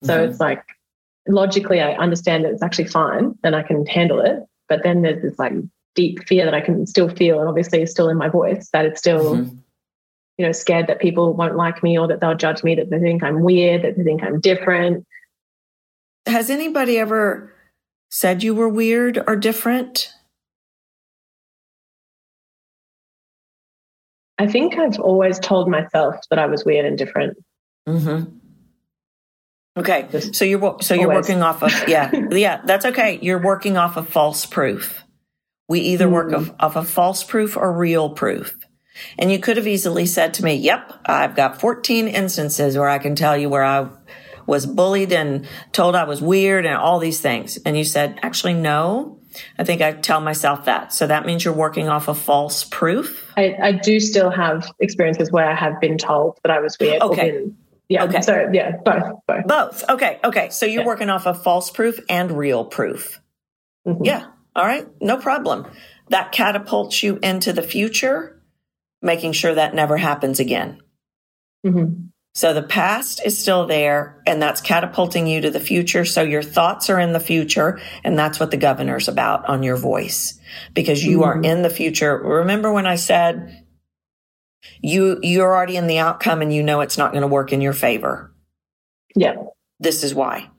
So mm-hmm. it's like logically I understand that it's actually fine and I can handle it. But then there's this like deep fear that I can still feel and obviously is still in my voice that it's still mm-hmm. you know scared that people won't like me or that they'll judge me that they think I'm weird that they think I'm different has anybody ever said you were weird or different? I think I've always told myself that I was weird and different. Mm-hmm. Okay, Just so you're so you're always. working off of yeah yeah that's okay. You're working off of false proof. We either mm-hmm. work off, off of false proof or real proof. And you could have easily said to me, "Yep, I've got 14 instances where I can tell you where I was bullied and told I was weird and all these things. And you said, actually, no. I think I tell myself that. So that means you're working off of false proof. I, I do still have experiences where I have been told that I was weird. Okay. Been, yeah. Okay. So yeah, both, both. Both. Okay. Okay. So you're yeah. working off of false proof and real proof. Mm-hmm. Yeah. All right. No problem. That catapults you into the future, making sure that never happens again. Mm-hmm. So the past is still there and that's catapulting you to the future. So your thoughts are in the future and that's what the governor's about on your voice because you mm-hmm. are in the future. Remember when I said you, you're already in the outcome and you know it's not going to work in your favor. Yeah. This is why.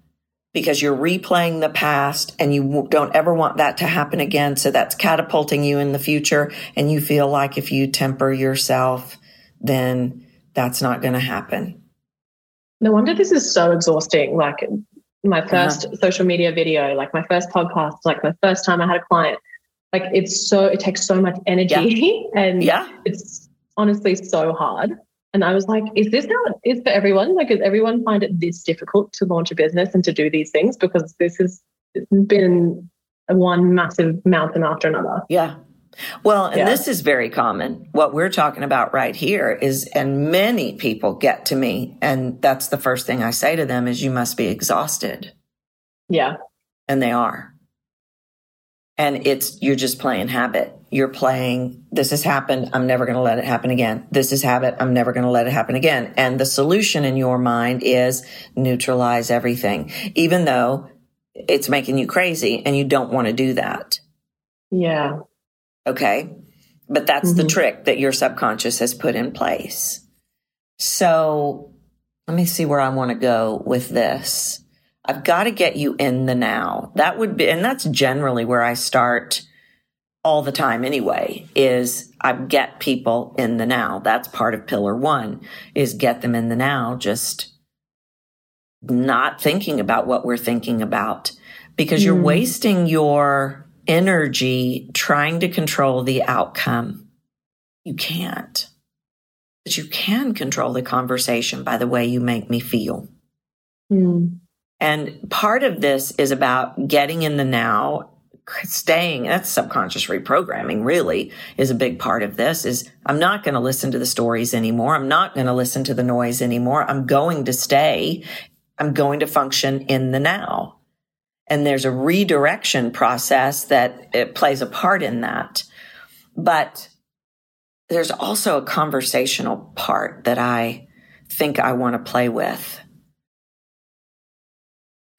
Because you're replaying the past and you don't ever want that to happen again. So that's catapulting you in the future. And you feel like if you temper yourself, then that's not going to happen. No wonder this is so exhausting. Like my 1st uh-huh. social media video, like my first podcast, like the first time I had a client. Like it's so, it takes so much energy yeah. and yeah. it's honestly so hard. And I was like, is this how it is for everyone? Like, does everyone find it this difficult to launch a business and to do these things? Because this has been one massive mountain after another. Yeah. Well, and yeah. this is very common. What we're talking about right here is, and many people get to me, and that's the first thing I say to them is, you must be exhausted. Yeah. And they are. And it's, you're just playing habit. You're playing, this has happened. I'm never going to let it happen again. This is habit. I'm never going to let it happen again. And the solution in your mind is neutralize everything, even though it's making you crazy and you don't want to do that. Yeah. Okay. But that's mm-hmm. the trick that your subconscious has put in place. So let me see where I want to go with this. I've got to get you in the now. That would be, and that's generally where I start all the time anyway, is I get people in the now. That's part of pillar one is get them in the now. Just not thinking about what we're thinking about because mm. you're wasting your energy trying to control the outcome. You can't. But you can control the conversation by the way you make me feel. Mm. And part of this is about getting in the now, staying, that's subconscious reprogramming really is a big part of this is I'm not going to listen to the stories anymore. I'm not going to listen to the noise anymore. I'm going to stay. I'm going to function in the now. And there's a redirection process that it plays a part in that. But there's also a conversational part that I think I want to play with.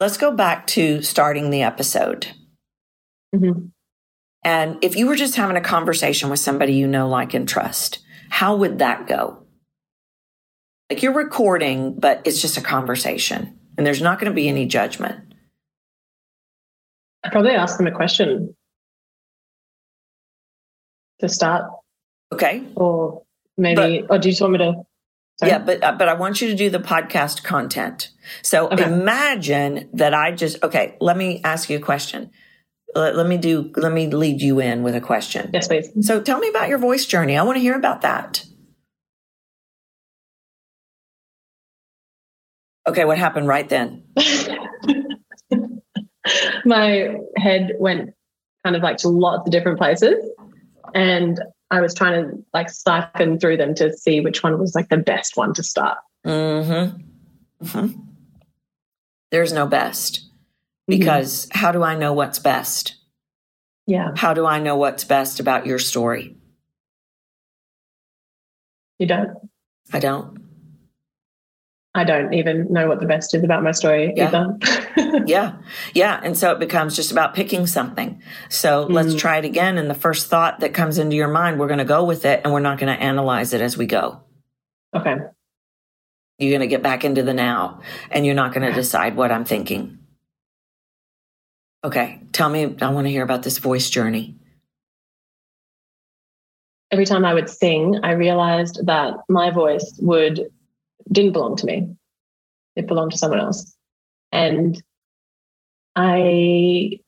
Let's go back to starting the episode. Mm-hmm. And if you were just having a conversation with somebody you know, like, and trust, how would that go? Like you're recording, but it's just a conversation and there's not going to be any judgment. I'd probably ask them a question to start. Okay. Or maybe, but, or do you just want me to? Sorry? Yeah, but uh, but I want you to do the podcast content. So okay. imagine that I just okay. Let me ask you a question. Let, let me do. Let me lead you in with a question. Yes, please. So tell me about your voice journey. I want to hear about that. Okay, what happened right then? My head went kind of like to lots of different places and I was trying to like siphon through them to see which one was like the best one to start. Mm-hmm. Mm-hmm. There's no best mm-hmm. because mm-hmm. how do I know what's best? Yeah. How do I know what's best about your story? You don't. I don't. I don't even know what the best is about my story yeah. either. yeah. Yeah. And so it becomes just about picking something. So mm. let's try it again. And the first thought that comes into your mind, we're going to go with it and we're not going to analyze it as we go. Okay. You're going to get back into the now and you're not going to decide what I'm thinking. Okay. Tell me, I want to hear about this voice journey. Every time I would sing, I realized that my voice would didn't belong to me. It belonged to someone else. And I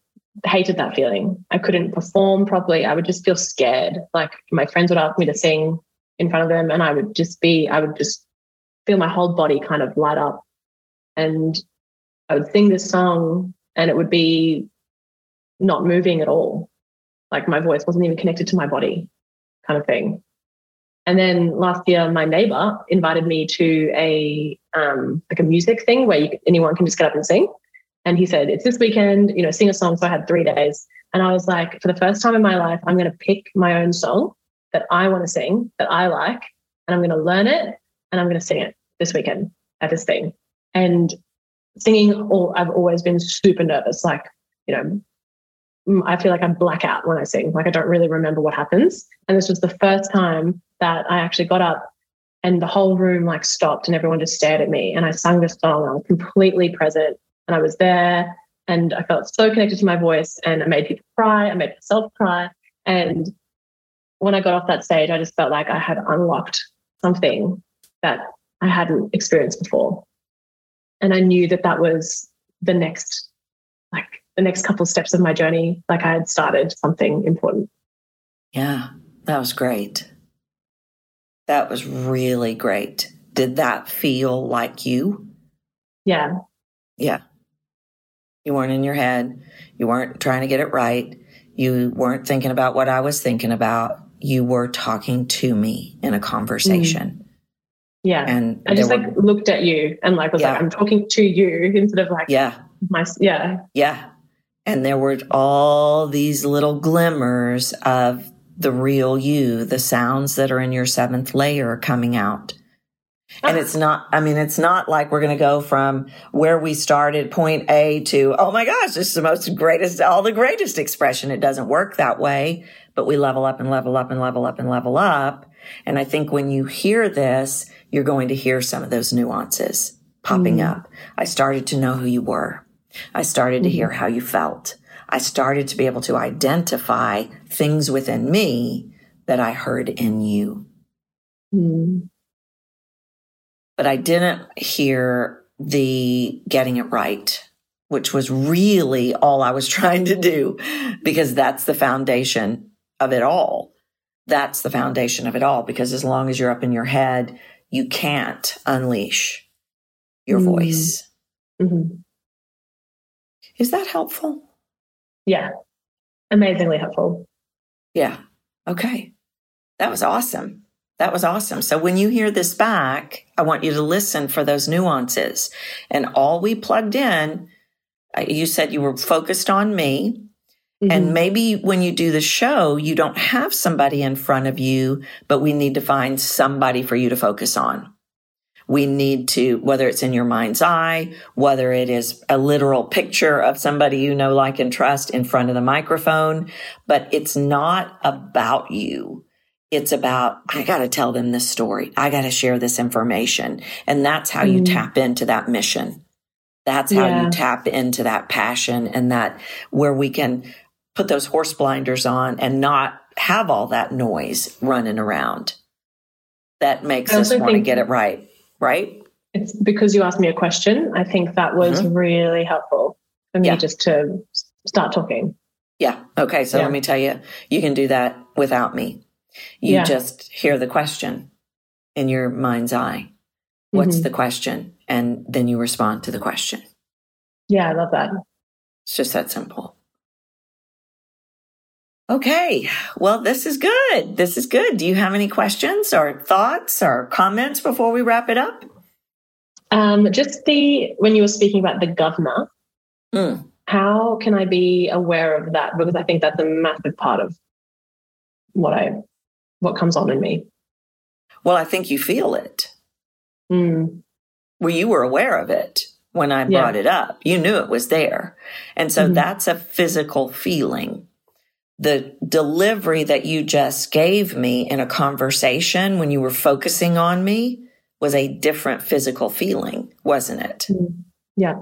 hated that feeling. I couldn't perform properly. I would just feel scared. Like my friends would ask me to sing in front of them, and I would just be, I would just feel my whole body kind of light up. And I would sing this song, and it would be not moving at all. Like my voice wasn't even connected to my body, kind of thing. And then last year, my neighbor invited me to a um, like a music thing where you, anyone can just get up and sing. And he said, "It's this weekend, you know, sing a song." So I had three days, and I was like, for the first time in my life, I'm going to pick my own song that I want to sing, that I like, and I'm going to learn it, and I'm going to sing it this weekend at this thing. And singing, all I've always been super nervous. Like, you know, I feel like I black out when I sing. Like I don't really remember what happens. And this was the first time that I actually got up and the whole room like stopped and everyone just stared at me. And I sung this song. I was completely present and I was there and I felt so connected to my voice and I made people cry. I made myself cry. And when I got off that stage, I just felt like I had unlocked something that I hadn't experienced before. And I knew that that was the next, like the next couple steps of my journey. Like I had started something important. Yeah, that was great. That was really great. Did that feel like you? Yeah. Yeah. You weren't in your head. You weren't trying to get it right. You weren't thinking about what I was thinking about. You were talking to me in a conversation. Mm. Yeah. And I just were, like looked at you and like was yeah. like, I'm talking to you instead of like, yeah, my, yeah. Yeah. And there were all these little glimmers of the real you, the sounds that are in your seventh layer are coming out. And it's not, I mean, it's not like we're going to go from where we started, point A to, oh my gosh, this is the most greatest, all the greatest expression. It doesn't work that way, but we level up and level up and level up and level up. And I think when you hear this, you're going to hear some of those nuances popping mm. up. I started to know who you were. I started to hear mm-hmm. how you felt. I started to be able to identify things within me that I heard in you. Mm. But I didn't hear the getting it right, which was really all I was trying to do because that's the foundation of it all. That's the foundation of it all because as long as you're up in your head, you can't unleash your mm. voice. Mm-hmm. Is that helpful? Yeah. Amazingly helpful. Yeah. Okay. That was awesome. That was awesome. So when you hear this back, I want you to listen for those nuances. And all we plugged in, uh, you said you were focused on me. Mm-hmm. And maybe when you do the show, you don't have somebody in front of you, but we need to find somebody for you to focus on. We need to, whether it's in your mind's eye, whether it is a literal picture of somebody you know, like, and trust in front of the microphone, but it's not about you. It's about, I got to tell them this story. I got to share this information. And that's how mm. you tap into that mission. That's how yeah. you tap into that passion and that where we can put those horse blinders on and not have all that noise running around that makes us want to get it right right? It's because you asked me a question. I think that was mm-hmm. really helpful for me yeah. just to start talking. Yeah. Okay. So yeah. let me tell you, you can do that without me. You yeah. just hear the question in your mind's eye. What's mm-hmm. the question? And then you respond to the question. Yeah, I love that. It's just that simple. Okay. Well, this is good. This is good. Do you have any questions or thoughts or comments before we wrap it up? Um, just the, when you were speaking about the governor, mm. how can I be aware of that? Because I think that's a massive part of what I, what comes on in me. Well, I think you feel it. Mm. Well, you were aware of it when I brought yeah. it up. You knew it was there. And so mm-hmm. that's a physical feeling the delivery that you just gave me in a conversation when you were focusing on me was a different physical feeling, wasn't it? Mm-hmm. Yeah.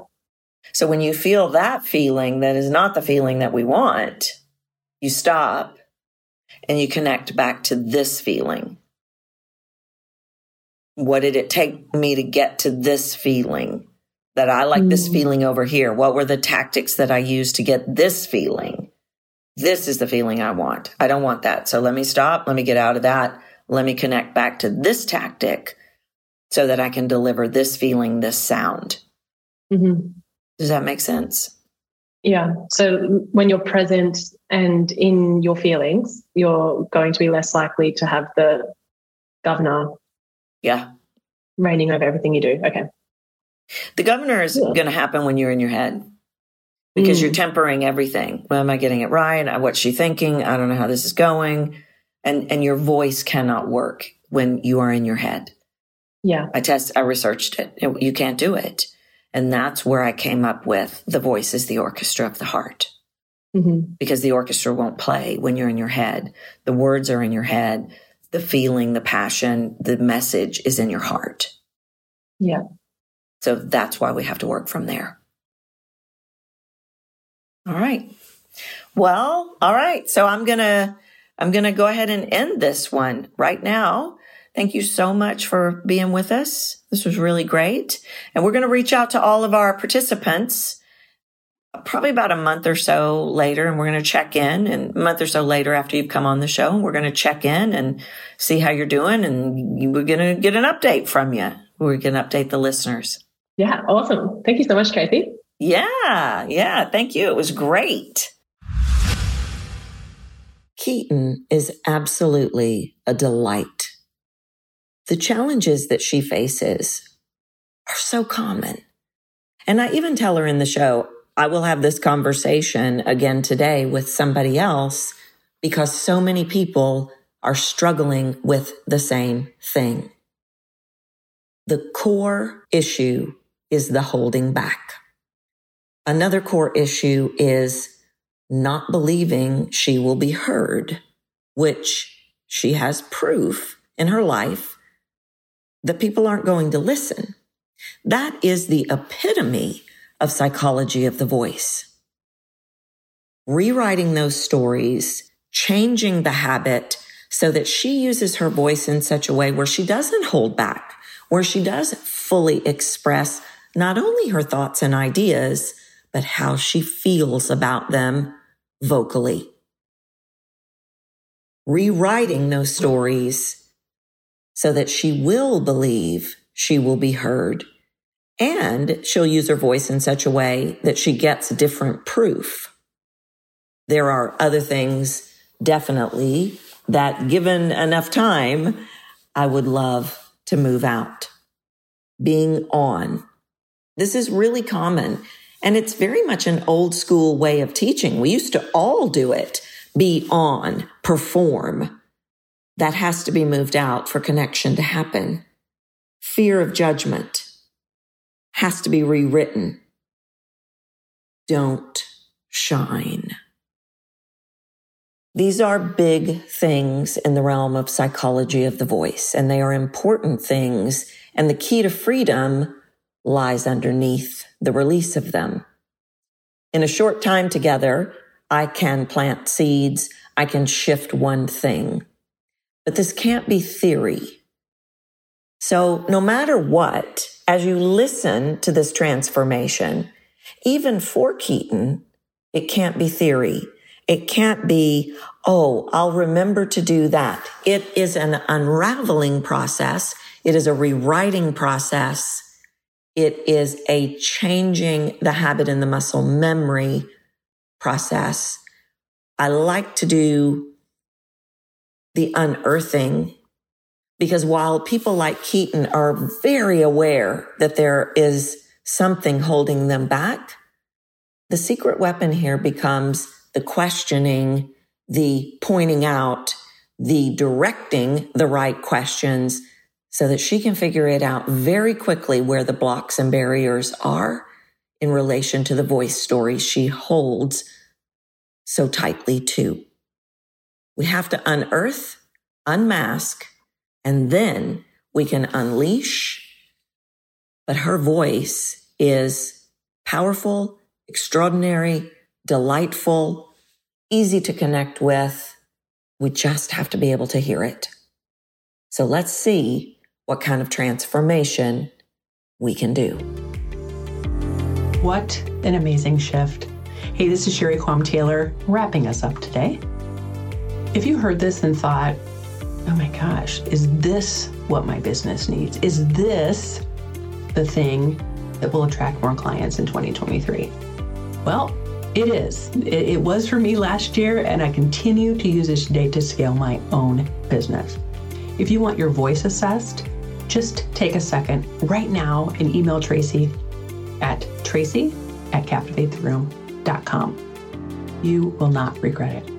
So when you feel that feeling that is not the feeling that we want, you stop and you connect back to this feeling. What did it take me to get to this feeling? That I like mm. this feeling over here. What were the tactics that I used to get this feeling? This is the feeling I want. I don't want that. So let me stop. Let me get out of that. Let me connect back to this tactic so that I can deliver this feeling, this sound. Mm-hmm. Does that make sense? Yeah. So when you're present and in your feelings, you're going to be less likely to have the governor. Yeah. Reigning over everything you do. Okay. The governor is yeah. going to happen when you're in your head because mm. you're tempering everything. Well, am I getting it right? What's she thinking? I don't know how this is going. And, and your voice cannot work when you are in your head. Yeah. I test, I researched it. it. You can't do it. And that's where I came up with the voice is the orchestra of the heart. Mm-hmm. Because the orchestra won't play when you're in your head. The words are in your head. The feeling, the passion, the message is in your heart. Yeah. So that's why we have to work from there. All right. Well, all right. So I'm going to, I'm going to go ahead and end this one right now. Thank you so much for being with us. This was really great. And we're going to reach out to all of our participants probably about a month or so later and we're going to check in and a month or so later after you've come on the show we're going to check in and see how you're doing and we're going to get an update from you we're going to update the listeners yeah awesome thank you so much kathy yeah, yeah. Thank you. It was great. Keatyn is absolutely a delight. The challenges that she faces are so common. And I even tell her in the show, I will have this conversation again today with somebody else because so many people are struggling with the same thing. The core issue is the holding back. Another core issue is not believing she will be heard, which she has proof in her life that people aren't going to listen. That is the epitome of psychology of the voice. Rewriting those stories, changing the habit so that she uses her voice in such a way where she doesn't hold back, where she does fully express not only her thoughts and ideas, but how she feels about them vocally. Rewriting those stories so that she will believe she will be heard and she'll use her voice in such a way that she gets different proof. There are other things, definitely, that given enough time, I would love to move out. Being on. This is really common. And it's very much an old school way of teaching. We used to all do it. Be on, perform. That has to be moved out for connection to happen. Fear of judgment has to be rewritten. Don't shine. These are big things in the realm of psychology of the voice, and they are important things. And the key to freedom lies underneath the release of them. In a short time together, I can plant seeds. I can shift one thing, but this can't be theory. So no matter what, as you listen to this transformation, even for Keatyn, it can't be theory. It can't be, oh, I'll remember to do that. It is an unraveling process. It is a rewriting process. It is a changing the habit and the muscle memory process. I like to do the unearthing because while people like Keatyn are very aware that there is something holding them back, the secret weapon here becomes the questioning, the pointing out, the directing the right questions so that she can figure it out very quickly where the blocks and barriers are in relation to the voice story she holds so tightly to. We have to unearth, unmask, and then we can unleash. But her voice is powerful, extraordinary, delightful, easy to connect with. We just have to be able to hear it. So let's see what kind of transformation we can do. What an amazing shift. Hey, this is Sherry Quam Taylor wrapping us up today. If you heard this and thought, oh my gosh, is this what my business needs? Is this the thing that will attract more clients in 2023? Well, it is. It, was for me last year, and I continue to use this today to scale my own business. If you want your voice assessed, just take a second right now and email Tracy at tracy at captivatetheroom.com. You will not regret it.